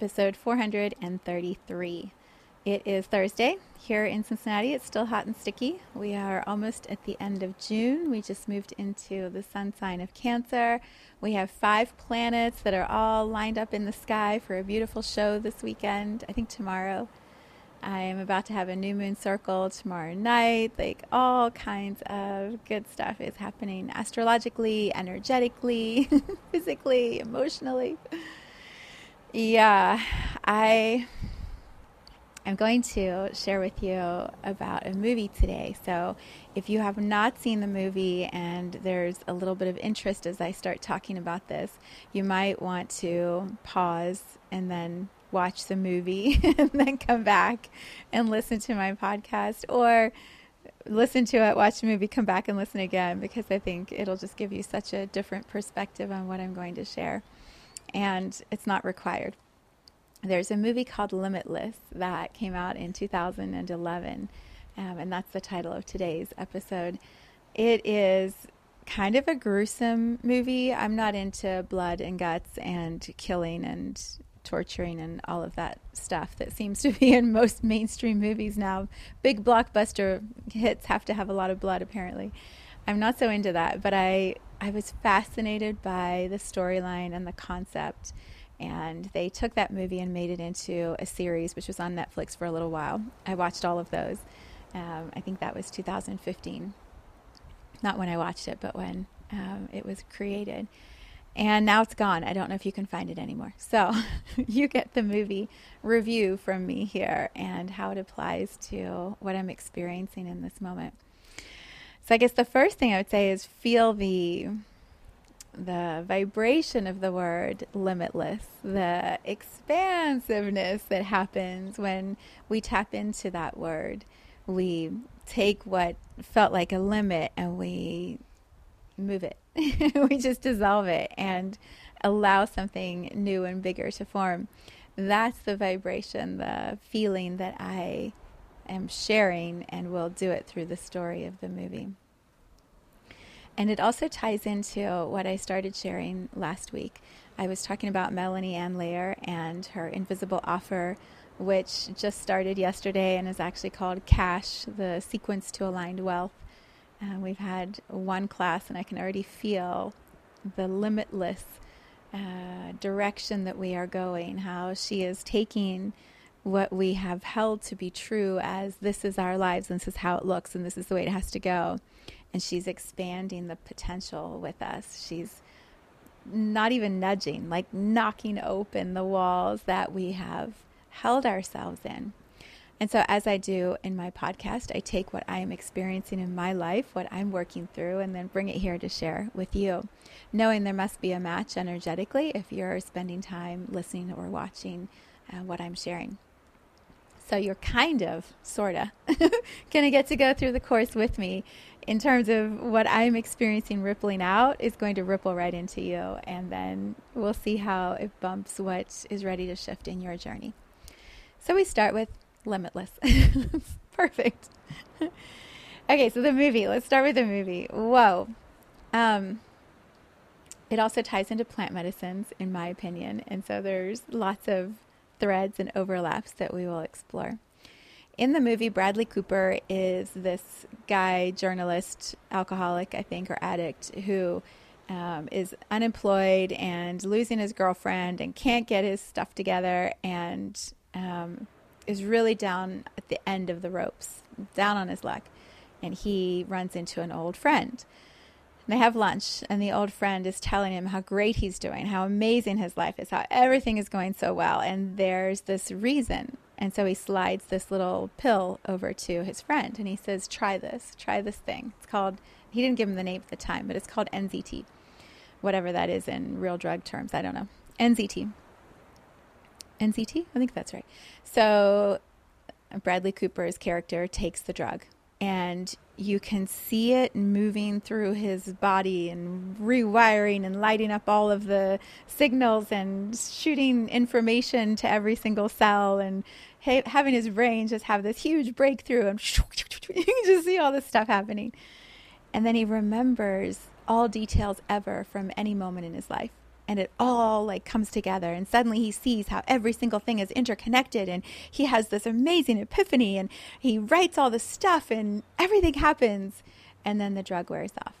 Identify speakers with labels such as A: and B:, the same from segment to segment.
A: Episode 433. It is Thursday here in Cincinnati. It's still hot and sticky. We are almost at the end of June. We just moved into the sun sign of Cancer. We have five planets that are all lined up in the sky for a beautiful show this weekend. I think tomorrow. I am about to have a new moon circle tomorrow night. Like all kinds of good stuff is happening astrologically, energetically, physically, emotionally. Yeah, I am going to share with you about a movie today. So, if you have not seen the movie and there's a little bit of interest as I start talking about this, you might want to pause and then watch the movie and then come back and listen to my podcast or listen to it, watch the movie, come back and listen again because I think it'll just give you such a different perspective on what I'm going to share and it's not required. There's a movie called Limitless that came out in 2011, um, and that's the title of today's episode. It is kind of a gruesome movie. I'm not into blood and guts and killing and torturing and all of that stuff that seems to be in most mainstream movies now. Big blockbuster hits have to have a lot of blood, apparently. I'm not so into that, but I I was fascinated by the storyline and the concept. And they took that movie and made it into a series, which was on Netflix for a little while. I watched all of those. Um, I think that was 2015. Not when I watched it, but when um, it was created. And now it's gone. I don't know if you can find it anymore. So you get the movie review from me here and how it applies to what I'm experiencing in this moment. So I guess the first thing I would say is feel the the vibration of the word limitless, the expansiveness that happens when we tap into that word. We take what felt like a limit and we move it. we just dissolve it and allow something new and bigger to form. That's the vibration, the feeling that I am sharing, and will do it through the story of the movie. And it also ties into what I started sharing last week. I was talking about Melanie Ann Layer and her invisible offer, which just started yesterday and is actually called Cash, the sequence to aligned wealth. Uh, we've had one class, and I can already feel the limitless uh, direction that we are going, how she is taking what we have held to be true as this is our lives, and this is how it looks, and this is the way it has to go. And she's expanding the potential with us. She's not even nudging, like knocking open the walls that we have held ourselves in. And so, as I do in my podcast, I take what I am experiencing in my life, what I'm working through, and then bring it here to share with you, knowing there must be a match energetically if you're spending time listening or watching uh, what I'm sharing. So you're kind of, sort of, going to get to go through the course with me in terms of what I'm experiencing rippling out is going to ripple right into you. And then we'll see how it bumps what is ready to shift in your journey. So we start with Limitless. Perfect. okay, so the movie. Let's start with the movie. Whoa. Um, it also ties into plant medicines, in my opinion. And so there's lots of threads and overlaps that we will explore. In the movie, Bradley Cooper is this guy, journalist, alcoholic, I think, or addict, who um, is unemployed and losing his girlfriend and can't get his stuff together and um, is really down at the end of the ropes, down on his luck. And he runs into an old friend they have lunch, and the old friend is telling him how great he's doing, how amazing his life is, how everything is going so well. And there's this reason And so he slides this little pill over to his friend and he says, Try this, try this thing. It's called, he didn't give him the name at the time, but it's called NZT, whatever that is in real drug terms. I don't know. NZT. NZT? I think that's right. So Bradley Cooper's character takes the drug and you can see it moving through his body and rewiring and lighting up all of the signals and shooting information to every single cell and ha- having his brain just have this huge breakthrough and you can just see all this stuff happening. And then he remembers all details ever from any moment in his life and it all like comes together. And suddenly he sees how every single thing is interconnected and he has this amazing epiphany and he writes all this stuff and everything happens. And then the drug wears off.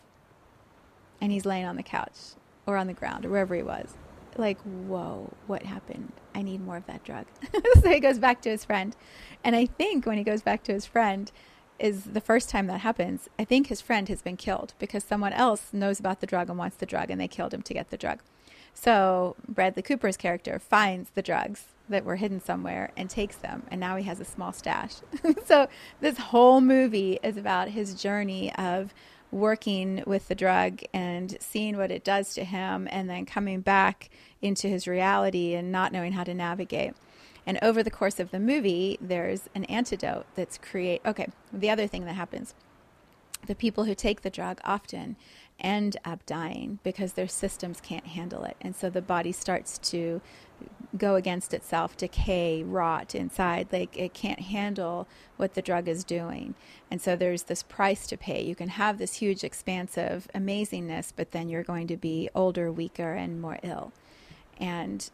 A: And he's laying on the couch or on the ground or wherever he was. Like whoa what happened? I need more of that drug. So he goes back to his friend. And i think when he goes back to his friend is the first time that happens. I think his friend has been killed because someone else knows about the drug and wants the drug and they killed him to get the drug so Bradley Cooper's character finds the drugs that were hidden somewhere and takes them, and now he has a small stash. so this whole movie is about his journey of working with the drug and seeing what it does to him, and then coming back into his reality and not knowing how to navigate. And over the course of the movie, there's an antidote that's create. Okay, the other thing that happens the people who take the drug often end up dying because their systems can't handle it. And so the body starts to go against itself, decay, rot inside. Like it can't handle what the drug is doing. And so there's this price to pay. You can have this huge, expansive amazingness, but then you're going to be older, weaker, and more ill. And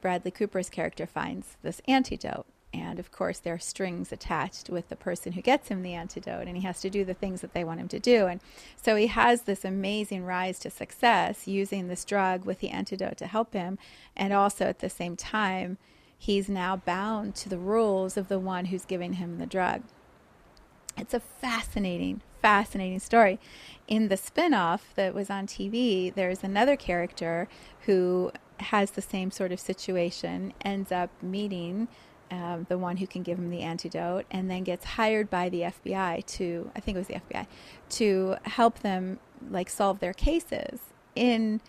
A: Bradley Cooper's character finds this antidote and of course, there are strings attached with the person who gets him the antidote, and he has to do the things that they want him to do. And so he has this amazing rise to success using this drug with the antidote to help him. And also at the same time, he's now bound to the rules of the one who's giving him the drug. It's a fascinating, fascinating story. In the spin off that was on TV, there's another character who has the same sort of situation, ends up meeting um, the one who can give him the antidote, and then gets hired by the FBI to, I think it was the FBI, to help them like solve their cases. In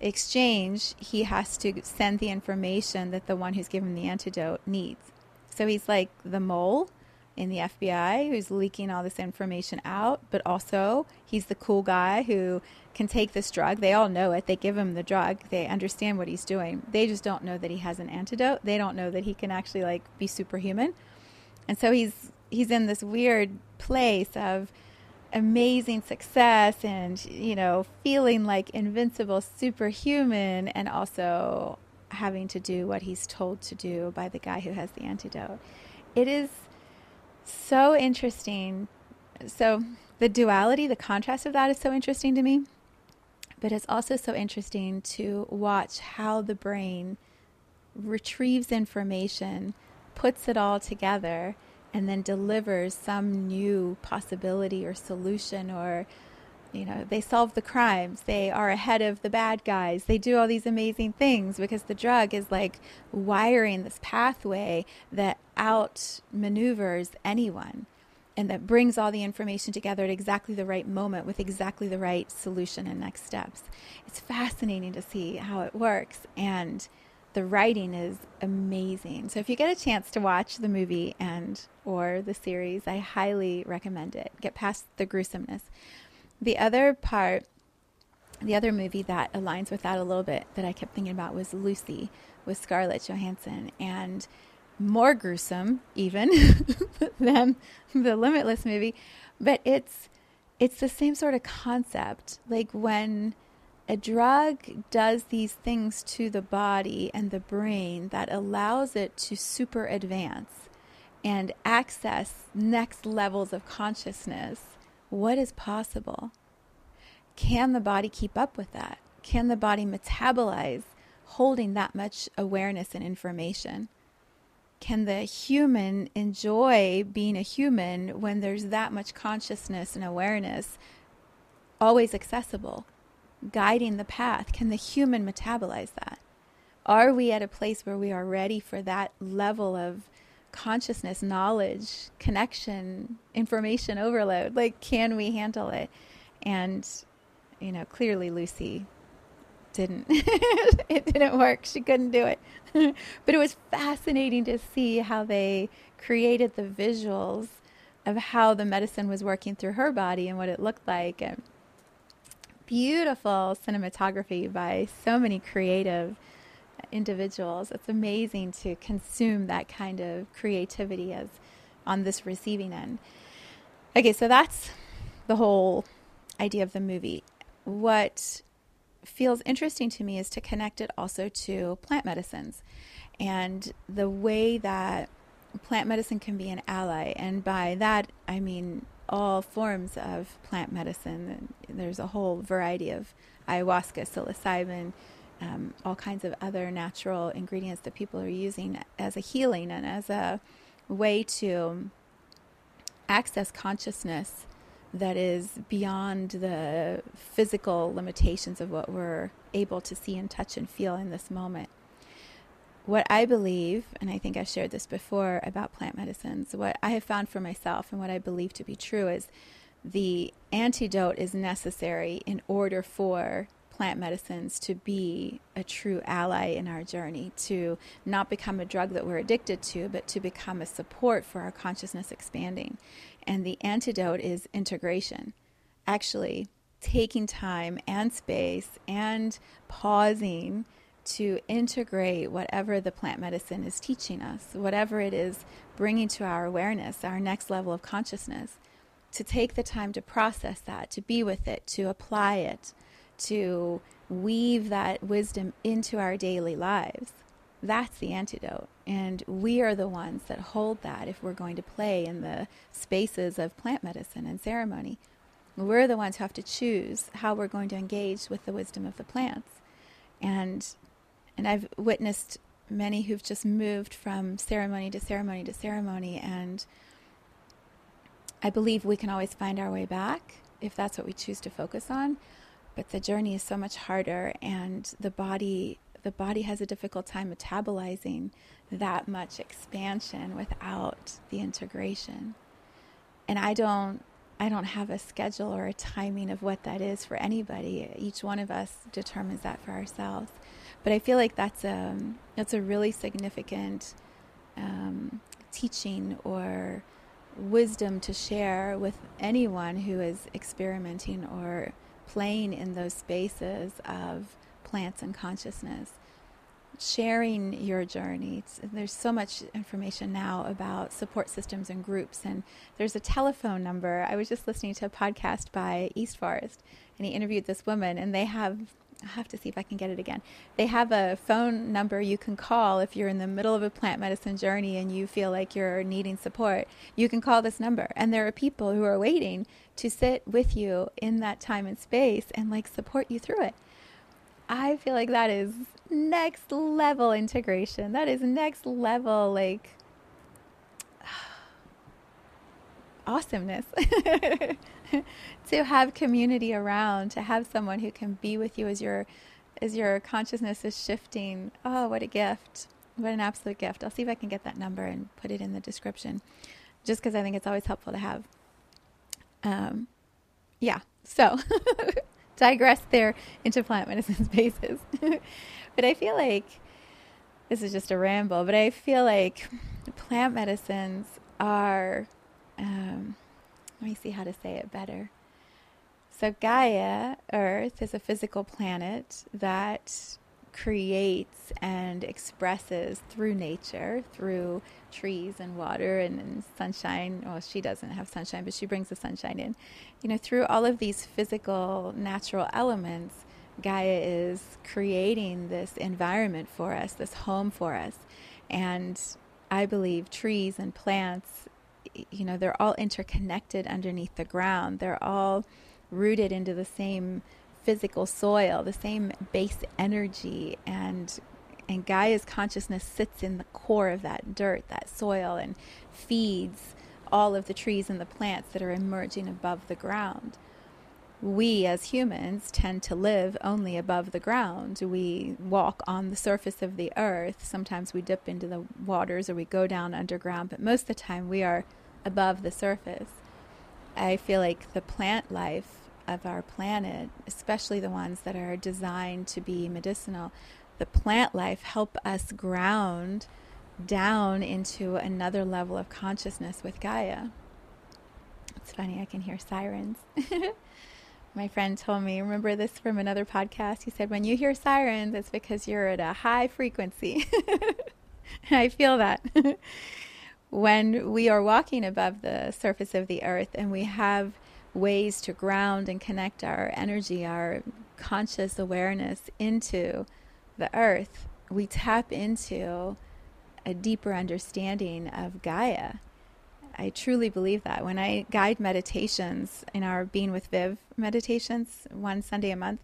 A: exchange, he has to send the information that the one who's given the antidote needs. So he's like the mole in the FBI who's leaking all this information out, but also he's the cool guy who can take this drug. They all know it. They give him the drug. They understand what he's doing. They just don't know that he has an antidote. They don't know that he can actually like be superhuman. And so he's he's in this weird place of amazing success and you know feeling like invincible superhuman and also having to do what he's told to do by the guy who has the antidote. It is so interesting. So the duality, the contrast of that is so interesting to me but it's also so interesting to watch how the brain retrieves information, puts it all together, and then delivers some new possibility or solution or you know, they solve the crimes. They are ahead of the bad guys. They do all these amazing things because the drug is like wiring this pathway that outmaneuvers anyone and that brings all the information together at exactly the right moment with exactly the right solution and next steps. It's fascinating to see how it works and the writing is amazing. So if you get a chance to watch the movie and or the series, I highly recommend it. Get past the gruesomeness. The other part the other movie that aligns with that a little bit that I kept thinking about was Lucy with Scarlett Johansson and more gruesome even than the Limitless movie, but it's it's the same sort of concept. Like when a drug does these things to the body and the brain that allows it to super advance and access next levels of consciousness, what is possible? Can the body keep up with that? Can the body metabolize holding that much awareness and information? can the human enjoy being a human when there's that much consciousness and awareness always accessible, guiding the path? Can the human metabolize that? Are we at a place where we are ready for that level of consciousness, knowledge, connection, information overload. Like, can we handle it? And, you know, clearly Lucy didn't. it didn't work. She couldn't do it. but it was fascinating to see how they created the visuals of how the medicine was working through her body and what it looked like. And beautiful cinematography by so many creative individuals. It's amazing to consume that kind of creativity as on this receiving end. Okay, so that's the whole idea of the movie. What feels interesting to me is to connect it also to plant medicines and the way that plant medicine can be an ally. And by that, I mean all forms of plant medicine. There's a whole variety of ayahuasca, psilocybin, um, all kinds of other natural ingredients that people are using as a healing and as a way to access consciousness that is beyond the physical limitations of what we're able to see and touch and feel in this moment. What I believe, and I think I've shared this before about plant medicines, what I have found for myself and what I believe to be true is the antidote is necessary in order for plant medicines to be a true ally in our journey, to not become a drug that we're addicted to, but to become a support for our consciousness expanding. And the antidote is integration. Actually, taking time and space and pausing to integrate whatever the plant medicine is teaching us, whatever it is bringing to our awareness, our next level of consciousness, to take the time to process that, to be with it, to apply it, to weave that wisdom into our daily lives. That's the antidote. And we are the ones that hold that if we're going to play in the spaces of plant medicine and ceremony. We're the ones who have to choose how we're going to engage with the wisdom of the plants. And and I've witnessed many who've just moved from ceremony to ceremony to ceremony and I believe we can always find our way back if that's what we choose to focus on but the journey is so much harder and the body the body has a difficult time metabolizing that much expansion without the integration. And i don't i don't have a schedule or a timing of what that is for anybody. Each one of us determines that for ourselves. But i feel like that's a that's a really significant um, teaching or wisdom to share with anyone who is experimenting or playing in those spaces of plants and consciousness, sharing your journey. There's so much information now about support systems and groups, and there's a telephone number. I was just listening to a podcast by East Forest, and he interviewed this woman, and they have I have to see if I can get it again. They have a phone number you can call if you're in the middle of a plant medicine journey and you feel like you're needing support. You can call this number, and there are people who are waiting to sit with you in that time and space and like support you through it. I feel like that is next level integration. That is next level like awesomeness. to have community around, to have someone who can be with you as your as your consciousness is shifting. Oh, what a gift. What an absolute gift. I'll see if I can get that number and put it in the description. Just because I think it's always helpful to have. Um, yeah. So digress there into plant medicine spaces. but I feel like this is just a ramble, but I feel like plant medicines are um, let me see how to say it better. So, Gaia, Earth, is a physical planet that creates and expresses through nature, through trees and water and, and, sunshine. Well, she doesn't have sunshine, but she brings the sunshine in. You know, through all of these physical, natural elements, Gaia is creating this environment for us, this home for us. And I believe trees and plants you know, they're all interconnected underneath the ground. They're all rooted into the same physical soil, the same base energy and and Gaia's consciousness sits in the core of that dirt, that soil and feeds all of the trees and the plants that are emerging above the ground. we as humans tend to live only above the ground. We walk on the surface of the earth. Sometimes we dip into the waters or we go down underground, but most of the time we are above the surface. I feel like the plant life of our planet, especially the ones that are designed to be medicinal, the plant life help us ground down into another level of consciousness with Gaia. It's funny, I can hear sirens. My friend told me, remember this from another podcast? He said, when you hear sirens, it's because you're at a high frequency. I feel that. when we are walking above the surface of the earth and we have ways to ground and connect our energy, our conscious awareness into the earth, we tap into a deeper understanding of Gaia I truly believe that. When I guide meditations in our Being with Viv meditations, one Sunday a month,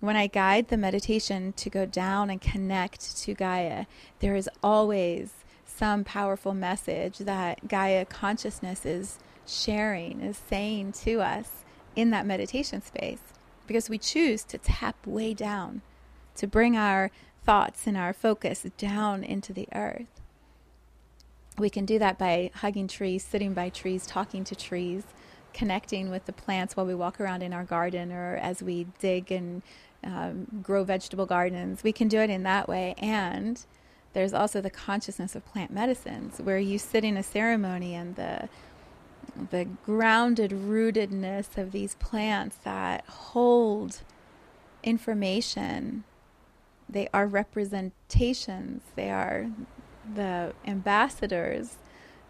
A: when I guide the meditation to go down and connect to Gaia, there is always some powerful message that Gaia consciousness is sharing, is saying to us in that meditation space. Because we choose to tap way down, to bring our thoughts and our focus down into the earth we can do that by hugging trees, sitting by trees, talking to trees, connecting with the plants while we walk around in our garden or as we dig and um, grow vegetable gardens. We can do it in that way. And there's also the consciousness of plant medicines, where you sit in a ceremony and the the grounded rootedness of these plants that hold information. They are representations. They are the ambassadors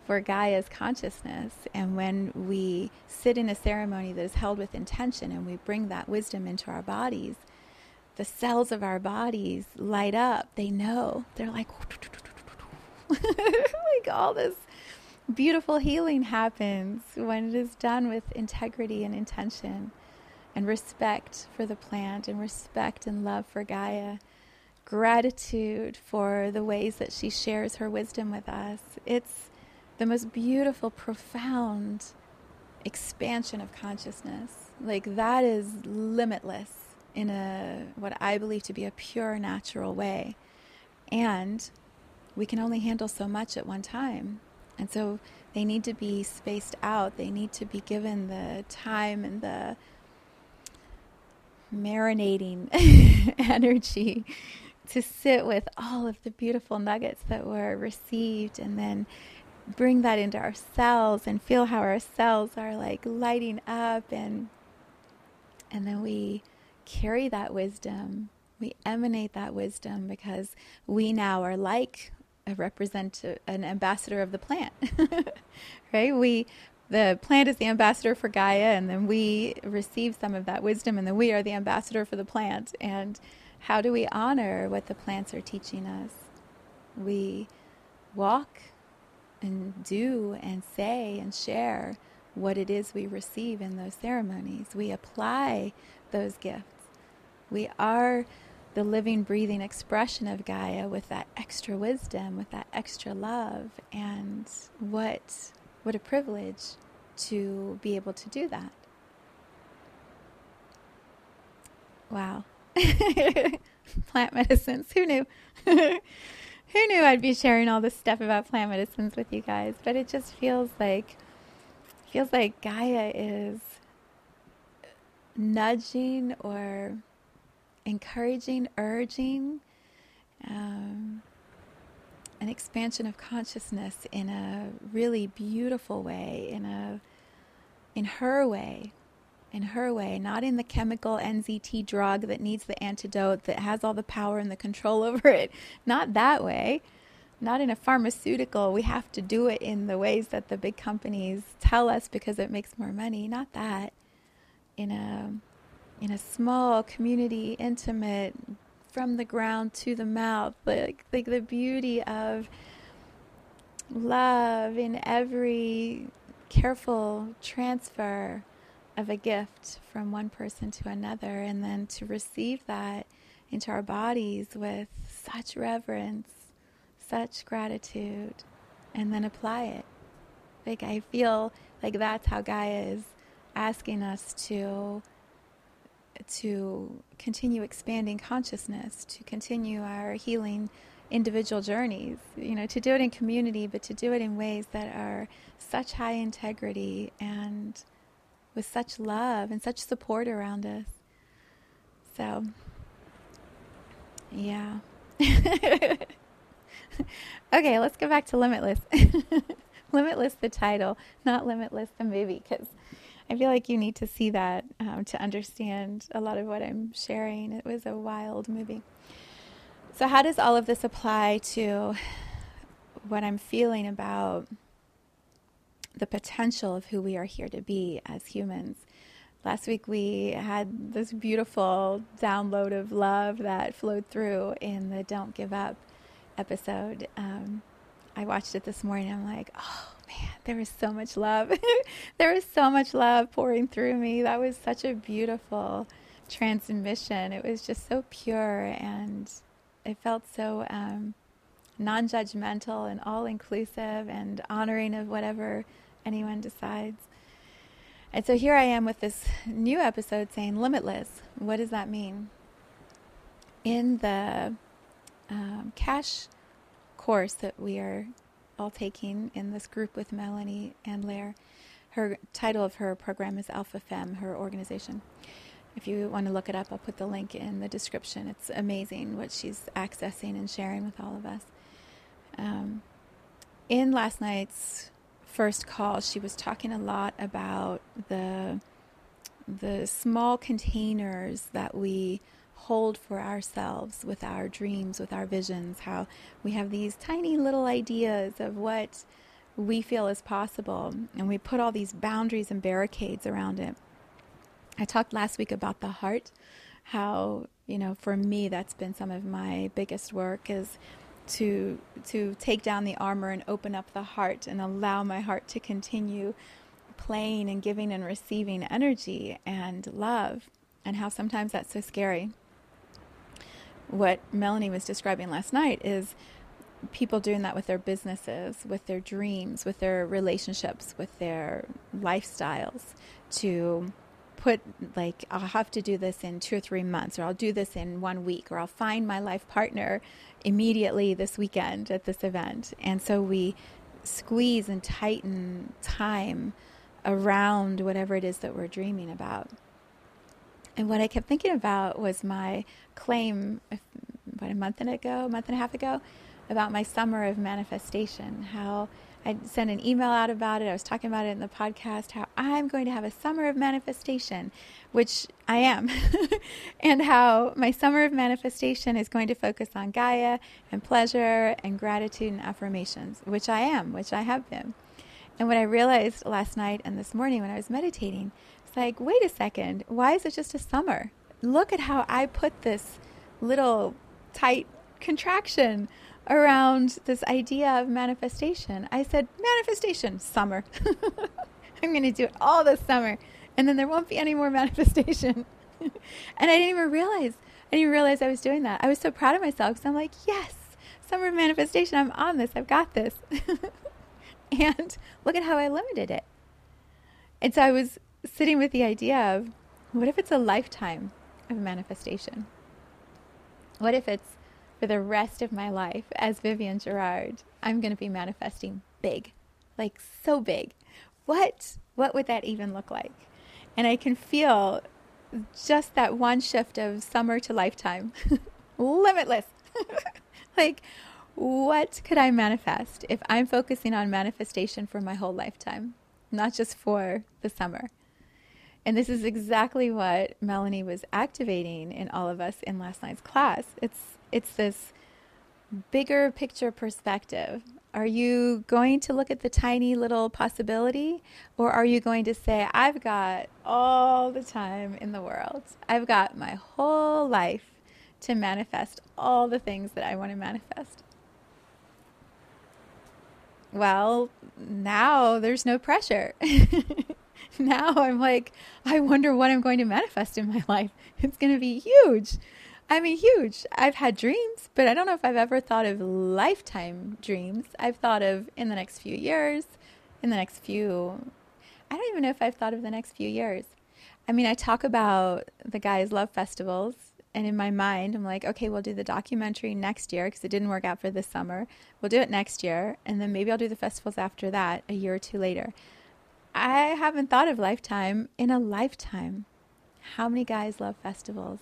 A: for Gaia's consciousness. And when we sit in a ceremony that is held with intention and we bring that wisdom into our bodies, the cells of our bodies light up. They know. They're like, like all this beautiful healing happens when it is done with integrity and intention and respect for the plant and respect and love for Gaia gratitude for the ways that she shares her wisdom with us. It's the most beautiful, profound expansion of consciousness. Like that is limitless in a what I believe to be a pure natural way. And we can only handle so much at one time. And so they need to be spaced out. They need to be given the time and the marinating energy to sit with all of the beautiful nuggets that were received and then bring that into our cells and feel how our cells are like lighting up and and then we carry that wisdom we emanate that wisdom because we now are like a represent an ambassador of the plant right we the plant is the ambassador for gaia and then we receive some of that wisdom and then we are the ambassador for the plant and how do we honor what the plants are teaching us? We walk and do and say and share what it is we receive in those ceremonies. We apply those gifts. We are the living, breathing expression of Gaia with that extra wisdom, with that extra love. And what, what a privilege to be able to do that. Wow. plant medicines. Who knew? Who knew I'd be sharing all this stuff about plant medicines with you guys? But it just feels like feels like Gaia is nudging or encouraging, urging um, an expansion of consciousness in a really beautiful way, in a in her way, in her way, not in the chemical NZT drug that needs the antidote that has all the power and the control over it. Not that way. Not in a pharmaceutical. We have to do it in the ways that the big companies tell us because it makes more money. Not that. In a in a small community, intimate, from the ground to the mouth, like like the beauty of love in every careful transfer of a gift from one person to another, and then to receive that into our bodies with such reverence, such gratitude, and then apply it. Like, I feel like that's how Gaia is asking us to to continue expanding consciousness, to continue our healing individual journeys, you know, to do it in community, but to do it in ways that are such high integrity and with such love and such support around us. So, yeah. okay, let's go back to Limitless. Limitless, the title, not Limitless, the movie, because I feel like you need to see that um, to understand a lot of what I'm sharing. It was a wild movie. So, how does all of this apply to what I'm feeling about the potential of who we are here to be as humans? Last week we had this beautiful download of love that flowed through in the Don't Give Up episode. Um, I watched it this morning. I'm like, oh there was so much love. there was so much love pouring through me. That was such a beautiful transmission. It was just so pure and it felt so um, non judgmental and all inclusive and honoring of whatever anyone decides. And so here I am with this new episode saying limitless. What does that mean? In the um, cash course that we are all taking in this group with Melanie Ann Layer, her title of her program is Alpha Femme, her organization. If you want to look it up, I'll put the link in the description. It's amazing what she's accessing and sharing with all of us. Um, in last night's first call, she was talking a lot about the the small containers that we hold for ourselves with our dreams, with our visions, how we have these tiny little ideas of what we feel is possible, and we put all these boundaries and barricades around it. I talked last week about the heart, how, you know, for me, that's been some of my biggest work is to to take down the armor and open up the heart and allow my heart to continue playing and giving and receiving energy and love and how sometimes that's so scary. What Melanie was describing last night is people doing that with their businesses, with their dreams, with their relationships, with their lifestyles to put like I'll have to do this in 2 or 3 months or I'll do this in 1 week or I'll find my life partner immediately this weekend at this event. And so we squeeze and tighten time around whatever it is that we're dreaming about. And what I kept thinking about was my claim, what, a month and ago, a month and a half ago, about my summer of manifestation, how I sent an email out about it. I was talking about it in the podcast how I'm going to have a summer of manifestation, which I am, and how my summer of manifestation is going to focus on Gaia and pleasure and gratitude and affirmations, which I am, which I have been. And what I realized last night and this morning when I was meditating, it's like, wait a second, why is it just a summer? Look at how I put this little tight contraction around this idea of manifestation. I said, manifestation, summer. I'm going to do it all this summer. And then there won't be any more manifestation. and I didn't even realize. I didn't realize I was doing that. I was so proud of myself because I'm like, yes, summer manifestation. I'm on this. I've got this. and look at how I limited it. And so I was sitting with the idea of what if it's a lifetime of manifestation? What if it's for the rest of my life as Vivian Gerard, I'm going to be manifesting big, like so big. What what would that even look like? And I can feel just that one shift of summer to lifetime. Limitless. like what could I manifest if I'm focusing on manifestation for my whole lifetime, not just for the summer? And this is exactly what Melanie was activating in all of us in last night's class. It's it's this bigger picture perspective. Are you going to look at the tiny little possibility or are you going to say, I've got all the time in the world? I've got my whole life to manifest all the things that I want to manifest. Well, now there's no pressure. now I'm like, I wonder what I'm going to manifest in my life. It's going to be huge. I mean, huge. I've had dreams, but I don't know if I've ever thought of lifetime dreams. I've thought of in the next few years, in the next few. I don't even know if I've thought of the next few years. I mean, I talk about the Gaia's Love festivals, and in my mind, I'm like, okay, we'll do the documentary next year because it didn't work out for this summer. We'll do it next year, and then maybe I'll do the festivals after that, a year or two later. I haven't thought of lifetime in a lifetime. How many Gaia's Love festivals?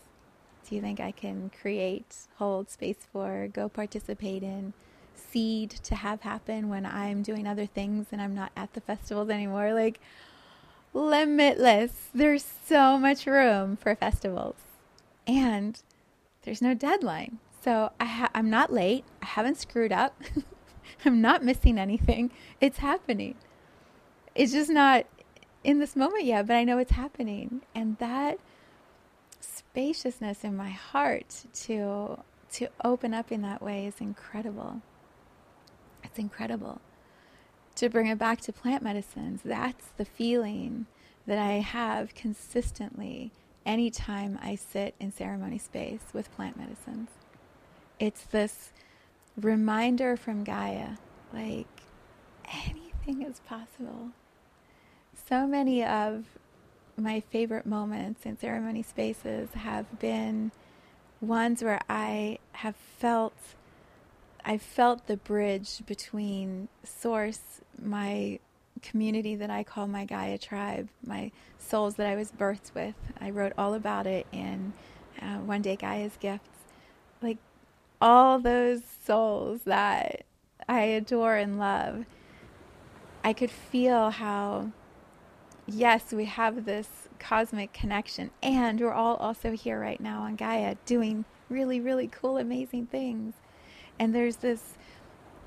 A: Do you think I can create, hold space for, go participate in, seed to have happen when I'm doing other things and I'm not at the festivals anymore? Like, limitless. There's so much room for festivals. And there's no deadline. So I ha- I'm not late. I haven't screwed up. I'm not missing anything. It's happening. It's just not in this moment yet, but I know it's happening. And that spaciousness in my heart to to open up in that way is incredible. It's incredible to bring it back to plant medicines, that's the feeling that I have consistently anytime I sit in ceremony space with plant medicines. It's this reminder from Gaia like anything is possible. So many of my favorite moments in ceremony spaces have been ones where I have felt I felt the bridge between source, my community that I call my Gaia tribe, my souls that I was birthed with. I wrote all about it in uh, One Day Gaia's Gifts. Like all those souls that I adore and love, I could feel how, yes, we have this cosmic connection, and we're all also here right now on Gaia doing really, really cool, amazing things. And there's this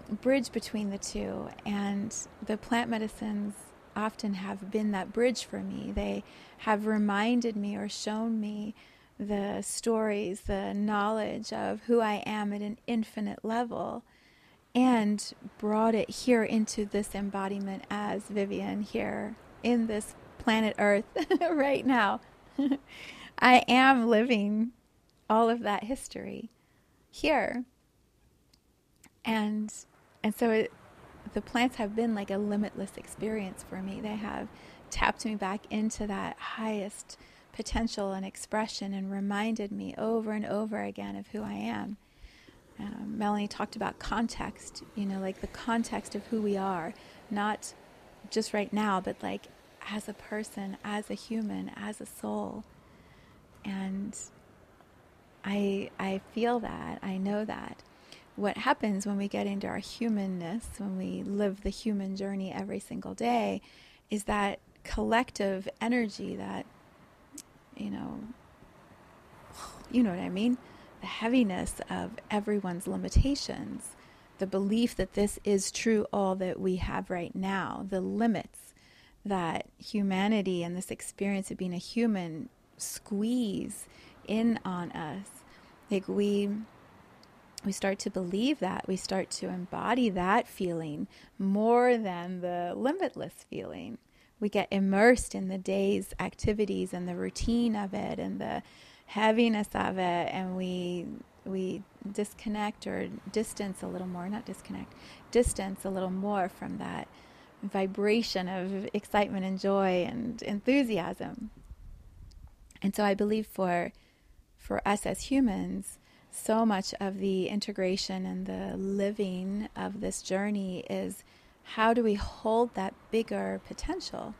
A: bridge between the two, and the plant medicines often have been that bridge for me. They have reminded me or shown me the stories, the knowledge of who I am at an infinite level, and brought it here into this embodiment as Vivian here in this planet Earth right now. I am living all of that history here and and so it, the plants have been like a limitless experience for me. They have tapped me back into that highest potential and expression and reminded me over and over again of who I am. Um, Melanie talked about context, you know, like the context of who we are, not just right now, but like as a person, as a human, as a soul. And I I feel that, I know that what happens when we get into our humanness, when we live the human journey every single day, is that collective energy that, you know, you know what I mean? The heaviness of everyone's limitations, the belief that this is true, all that we have right now, the limits that humanity and this experience of being a human squeeze in on us. Like we we start to believe that, we start to embody that feeling more than the limitless feeling. We get immersed in the day's activities and the routine of it and the heaviness of it, and we we disconnect or distance a little more, not disconnect, distance a little more from that vibration of excitement and joy and enthusiasm. And so I believe for for us as humans, so much of the integration and the living of this journey is how do we hold that bigger potential?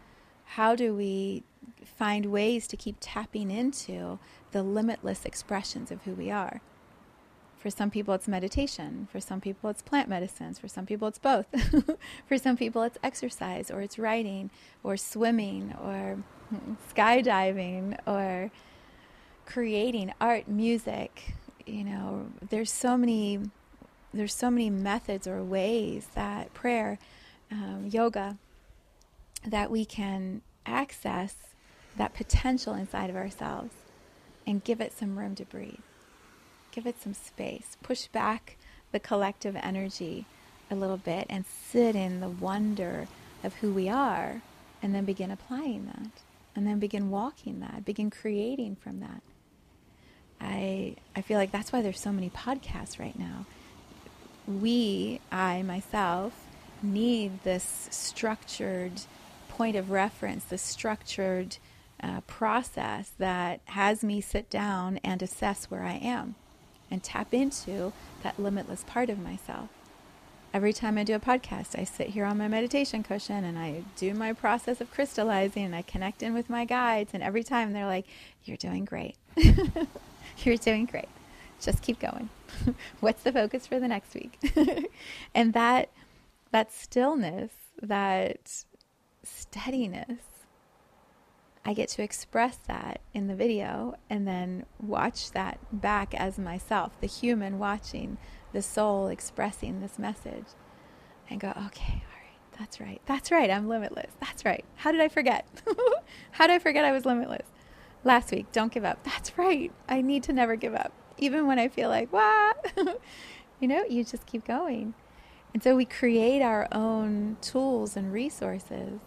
A: How do we find ways to keep tapping into the limitless expressions of who we are? For some people, it's meditation. For some people, it's plant medicines. For some people, it's both. For some people, it's exercise, or it's writing, or swimming, or skydiving, or creating art, music, you know, there's so many there's so many methods or ways that prayer, um, yoga, that we can access that potential inside of ourselves and give it some room to breathe. Give it some space. Push back the collective energy a little bit and sit in the wonder of who we are and then begin applying that and then begin walking that, begin creating from that. I I feel like that's why there's so many podcasts right now. We, I myself, need this structured point of reference, this structured uh, process that has me sit down and assess where I am and tap into that limitless part of myself. Every time I do a podcast, I sit here on my meditation cushion and I do my process of crystallizing and I connect in with my guides. And every time they're like, You're doing great. You're doing great. Just keep going. What's the focus for the next week? and that that stillness, that steadiness I get to express that in the video and then watch that back as myself, the human watching the soul expressing this message and go, okay, all right, that's right. That's right. I'm limitless. That's right. How did I forget? How did I forget I was limitless? Last week, don't give up. That's right. I need to never give up. Even when I feel like, what? you know, you just keep going. And so we create our own tools and resources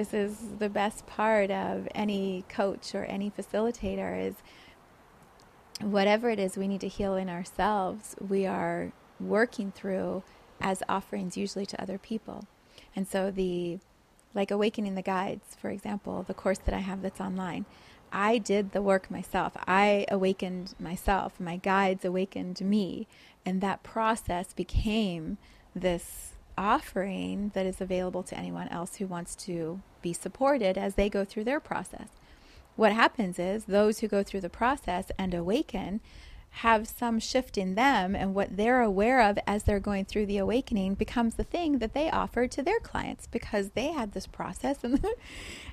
A: this is the best part of any coach or any facilitator is whatever it is we need to heal in ourselves, we are working through as offerings usually to other people. And so the like awakening the guides, for example, the course that I have that's online. I did the work myself. I awakened myself. My guides awakened me. And that process became this offering that is available to anyone else who wants to be supported as they go through their process. What happens is those who go through the process and awaken have some shift in them, and what they're aware of as they're going through the awakening becomes the thing that they offer to their clients because they had this process. And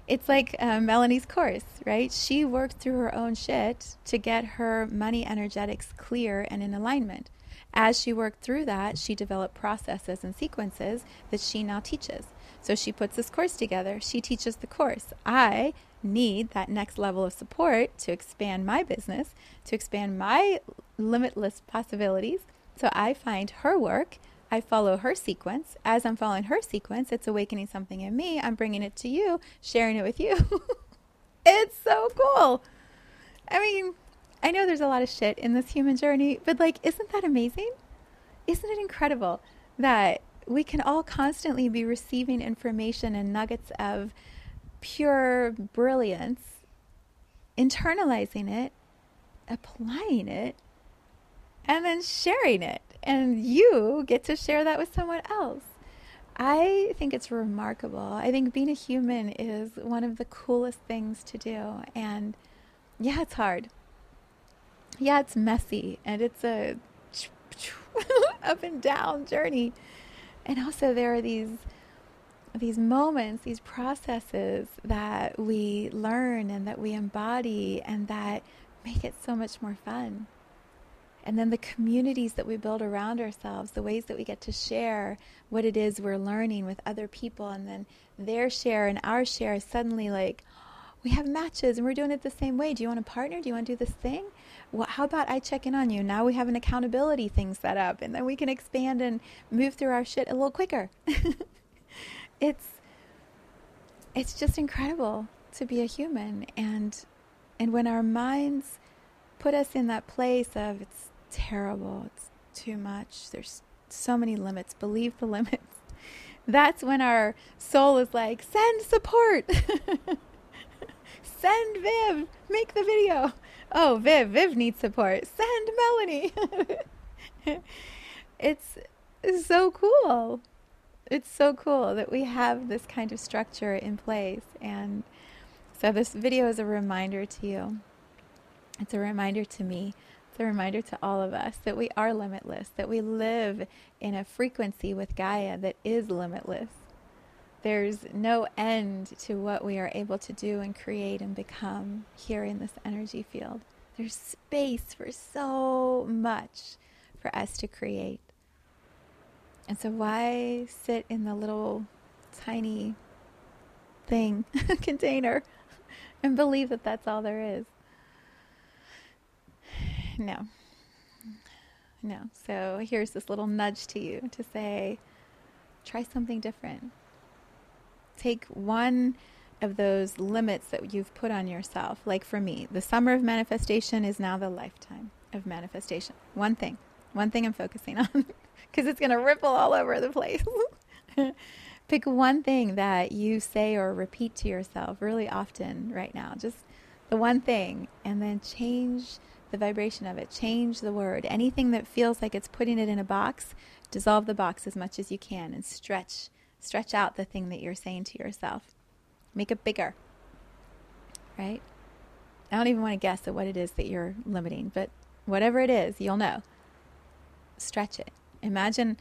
A: it's like uh, Melanie's course, right? She worked through her own shit to get her money energetics clear and in alignment. As she worked through that, she developed processes and sequences that she now teaches. So she puts this course together. She teaches the course. I need that next level of support to expand my business, to expand my limitless possibilities. So I find her work. I follow her sequence. As I'm following her sequence, it's awakening something in me. I'm bringing it to you, sharing it with you. it's so cool. I mean, I know there's a lot of shit in this human journey, but like, isn't that amazing? Isn't it incredible that we can all constantly be receiving information and nuggets of pure brilliance, internalizing it, applying it, and then sharing it. And you get to share that with someone else. I think it's remarkable. I think being a human is one of the coolest things to do. And yeah, it's hard yeah, it's messy and it's a up and down journey. And also there are these these moments, these processes that we learn and that we embody and that make it so much more fun. And then the communities that we build around ourselves, the ways that we get to share what it is we're learning with other people, and then their share and our share is suddenly like, we have matches and we're doing it the same way. Do you want to partner? Do you want to do this thing? well, how about I check in on you? Now we have an accountability thing set up, and then we can expand and move through our shit a little quicker. it's it's just incredible to be a human, and and when our minds put us in that place of it's terrible, it's too much, there's so many limits, believe the limits. That's when our soul is like, send support. send Viv, make the video oh, Viv, Viv needs support. Send Melanie. it's, so cool. It's so cool that we have this kind of structure in place. And so this video is a reminder to you. It's a reminder to me. It's a reminder to all of us that we are limitless, that we live in a frequency with Gaia that is limitless. There's no end to what we are able to do and create and become here in this energy field. There's space for so much for us to create. And so, why sit in the little tiny thing, container, and believe that that's all there is? No. No. So, here's this little nudge to you to say, try something different take one of those limits that you've put on yourself. Like for me, the summer of manifestation is now the lifetime of manifestation. One thing, one thing I'm focusing on because it's going to ripple all over the place. Pick one thing that you say or repeat to yourself really often right now. Just the one thing, and then change the vibration of it. Change the word. Anything that feels like it's putting it in a box, dissolve the box as much as you can and stretch stretch out the thing that you're saying to yourself. Make it bigger. Right? I don't even want to guess at what it is that you're limiting, but whatever it is, you'll know. Stretch it. Imagine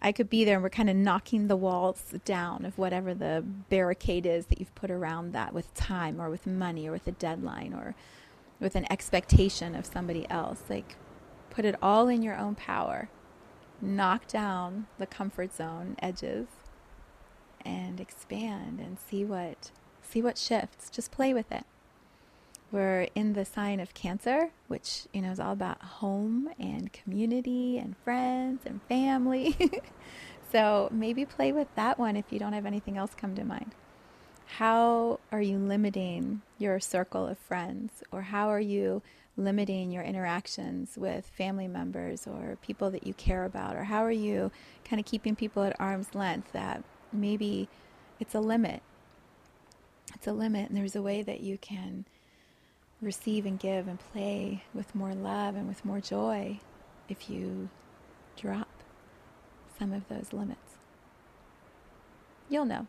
A: I could be there and we're kind of knocking the walls down of whatever the barricade is that you've put around that with time or with money or with a deadline or with an expectation of somebody else. Like, put it all in your own power. Knock down the comfort zone edges and expand and see what see what shifts. Just play with it. We're in the sign of Cancer, which you know is all about home and community and friends and family. so maybe play with that one if you don't have anything else come to mind. How are you limiting your circle of friends, or how are you limiting your interactions with family members or people that you care about, or how are you kind of keeping people at arm's length that maybe it's a limit? It's a limit, and there's a way that you can receive and give and play with more love and with more joy if you drop some of those limits. You'll know.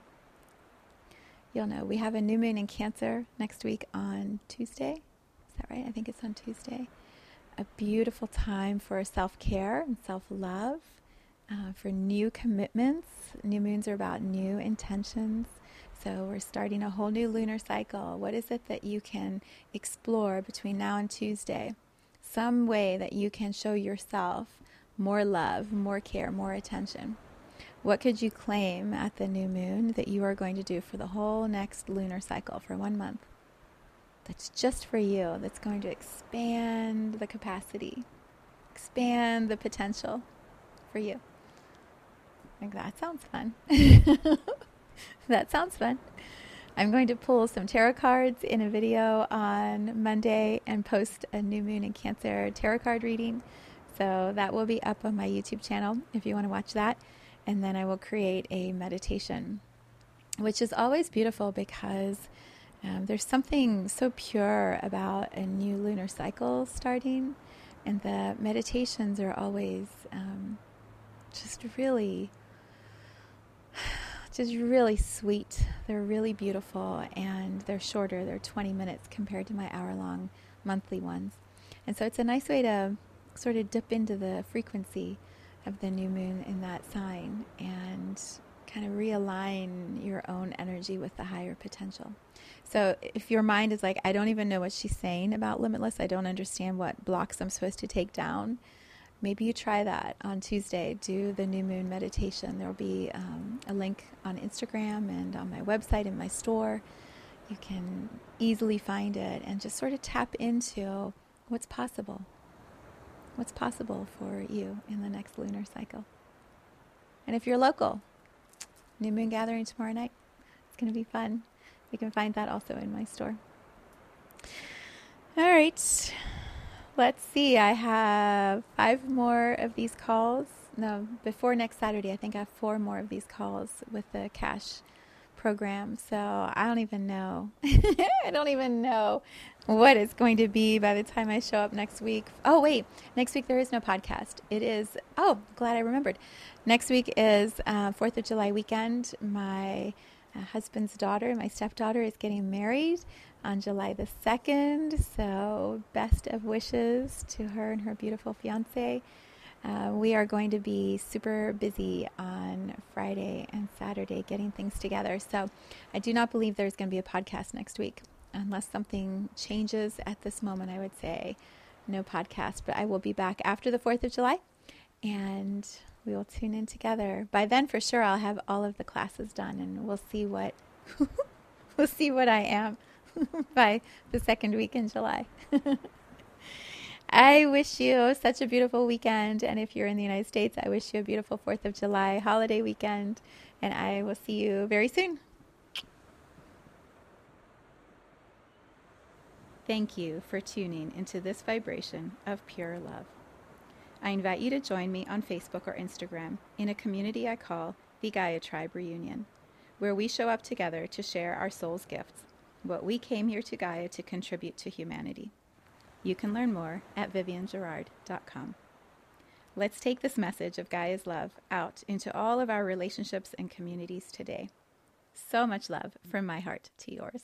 A: You'll know. We have a new moon in Cancer next week on Tuesday. Is that right? I think it's on Tuesday. A beautiful time for self care and self love, uh, for new commitments. New moons are about new intentions so we're starting a whole new lunar cycle. What is it that you can explore between now and Tuesday? Some way that you can show yourself more love, more care, more attention. What could you claim at the new moon that you are going to do for the whole next lunar cycle for one month? That's just for you, that's going to expand the capacity, expand the potential for you. Like that sounds fun. that sounds fun. I'm going to pull some tarot cards in a video on Monday and post a new moon in Cancer tarot card reading. So that will be up on my YouTube channel if you want to watch that. And then I will create a meditation, which is always beautiful because um, there's something so pure about a new lunar cycle starting. And the meditations are always um, just really just really sweet. They're really beautiful and they're shorter. They're 20 minutes compared to my hour long monthly ones. And so it's a nice way to sort of dip into the frequency of the new moon in that sign and kind of realign your own energy with the higher potential. So if your mind is like, I don't even know what she's saying about limitless, I don't understand what blocks I'm supposed to take down maybe you try that on Tuesday. Do the new moon meditation. There will be um, a link on Instagram and on my website in my store. You can easily find it and just sort of tap into what's possible. What's possible for you in the next lunar cycle. And if you're local, new moon gathering tomorrow night. It's going to be fun. You can find that also in my store. All right let's see. I have five more of these calls. No, before next Saturday, I think I have four more of these calls with the cash program. So I don't even know. I don't even know what it's going to be by the time I show up next week. Oh, wait. Next week, there is no podcast. It is, oh, glad I remembered. Next week is uh, 4th of July weekend. My husband's daughter, my stepdaughter, is getting married on July the 2nd. So, best of wishes to her and her beautiful fiance. Uh, we are going to be super busy on Friday and Saturday getting things together. So, I do not believe there's going to be a podcast next week unless something changes at this moment. I would say no podcast, but I will be back after the 4th of July and we will tune in together. By then, for sure, I'll have all of the classes done and we'll see what. we'll see what I am. by the second week in July. I wish you such a beautiful weekend. And if you're in the United States, I wish you a beautiful 4th of July holiday weekend. And I will see you very soon. Thank you for tuning into this vibration of pure love. I invite you to join me on Facebook or Instagram in a community I call the Gaia Tribe Reunion. where we show up together to share our soul's gifts, what we came here to Gaia to contribute to humanity. You can learn more at viviangerard.com. Let's take this message of Gaia's love out into all of our relationships and communities today. So much love from my heart to yours.